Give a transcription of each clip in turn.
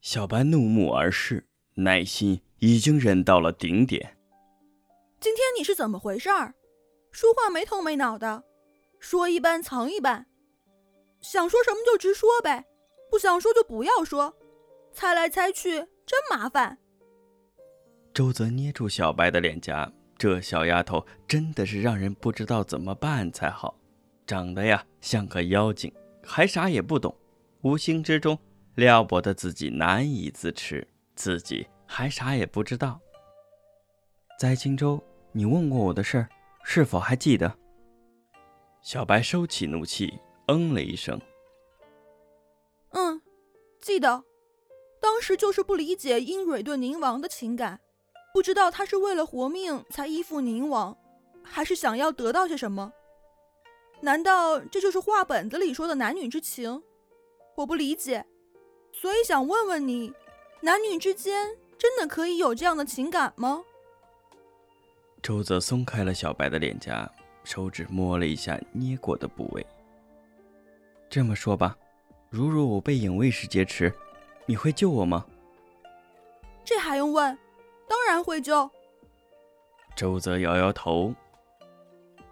小白怒目而视，耐心已经忍到了顶点。今天你是怎么回事儿？说话没头没脑的，说一半藏一半，想说什么就直说呗，不想说就不要说，猜来猜去真麻烦。周泽捏住小白的脸颊，这小丫头真的是让人不知道怎么办才好，长得呀像个妖精，还啥也不懂，无形之中。撩拨的自己难以自持，自己还啥也不知道。在荆州，你问过我的事儿，是否还记得？小白收起怒气，嗯了一声。嗯，记得。当时就是不理解英蕊对宁王的情感，不知道他是为了活命才依附宁王，还是想要得到些什么？难道这就是画本子里说的男女之情？我不理解。所以想问问你，男女之间真的可以有这样的情感吗？周泽松开了小白的脸颊，手指摸了一下捏过的部位。这么说吧，如若我被影卫士劫持，你会救我吗？这还用问？当然会救。周泽摇摇头。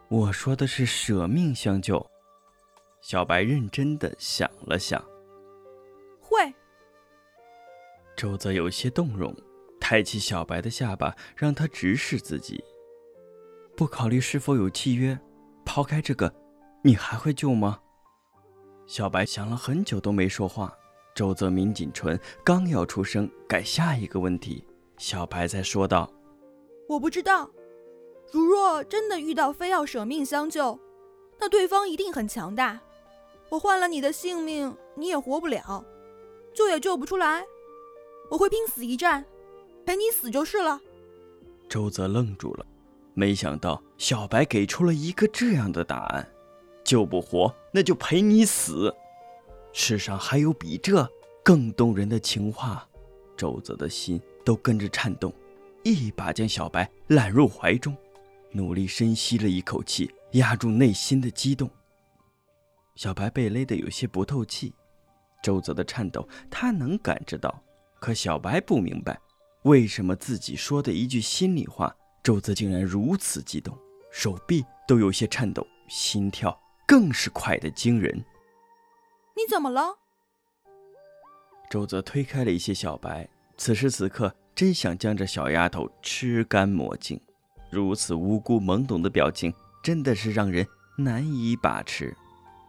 我说的是舍命相救。小白认真的想了想。会。周泽有些动容，抬起小白的下巴，让他直视自己。不考虑是否有契约，抛开这个，你还会救吗？小白想了很久都没说话。周泽抿紧唇，刚要出声改下一个问题，小白才说道：“我不知道。如若真的遇到非要舍命相救，那对方一定很强大。我换了你的性命，你也活不了。”救也救不出来，我会拼死一战，陪你死就是了。周泽愣住了，没想到小白给出了一个这样的答案：救不活，那就陪你死。世上还有比这更动人的情话？周泽的心都跟着颤动，一把将小白揽入怀中，努力深吸了一口气，压住内心的激动。小白被勒得有些不透气。周泽的颤抖，他能感知到，可小白不明白，为什么自己说的一句心里话，周泽竟然如此激动，手臂都有些颤抖，心跳更是快得惊人。你怎么了？周泽推开了一些小白，此时此刻真想将这小丫头吃干抹净，如此无辜懵懂的表情，真的是让人难以把持。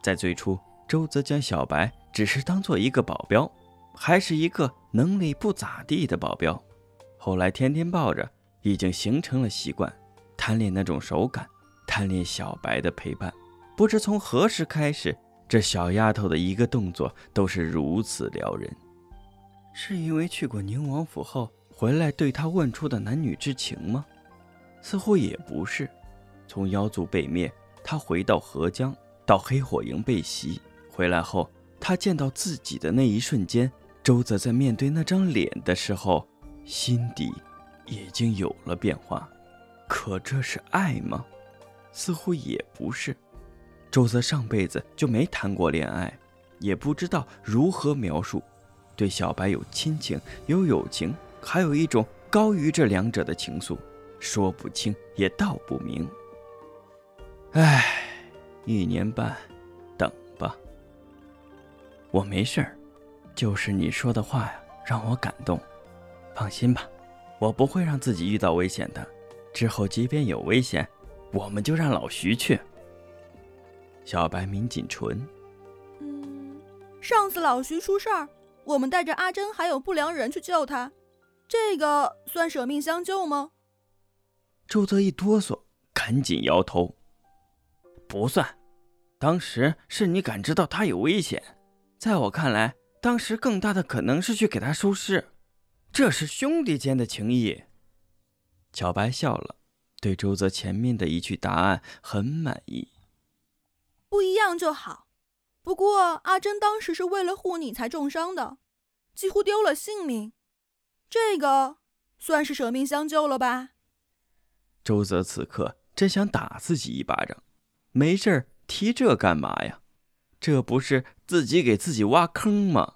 在最初，周泽将小白。只是当做一个保镖，还是一个能力不咋地的保镖。后来天天抱着，已经形成了习惯，贪恋那种手感，贪恋小白的陪伴。不知从何时开始，这小丫头的一个动作都是如此撩人。是因为去过宁王府后回来对他问出的男女之情吗？似乎也不是。从妖族被灭，他回到河江，到黑火营被袭，回来后。他见到自己的那一瞬间，周泽在面对那张脸的时候，心底已经有了变化。可这是爱吗？似乎也不是。周泽上辈子就没谈过恋爱，也不知道如何描述。对小白有亲情，有友情，还有一种高于这两者的情愫，说不清也道不明。唉，一年半。我没事儿，就是你说的话呀，让我感动。放心吧，我不会让自己遇到危险的。之后即便有危险，我们就让老徐去。小白抿紧唇。嗯，上次老徐出事儿，我们带着阿珍还有不良人去救他，这个算舍命相救吗？周泽一哆嗦，赶紧摇头。不算，当时是你感知到他有危险。在我看来，当时更大的可能是去给他收尸，这是兄弟间的情谊。小白笑了，对周泽前面的一句答案很满意。不一样就好。不过阿珍当时是为了护你才重伤的，几乎丢了性命，这个算是舍命相救了吧？周泽此刻真想打自己一巴掌，没事提这干嘛呀？这不是自己给自己挖坑吗？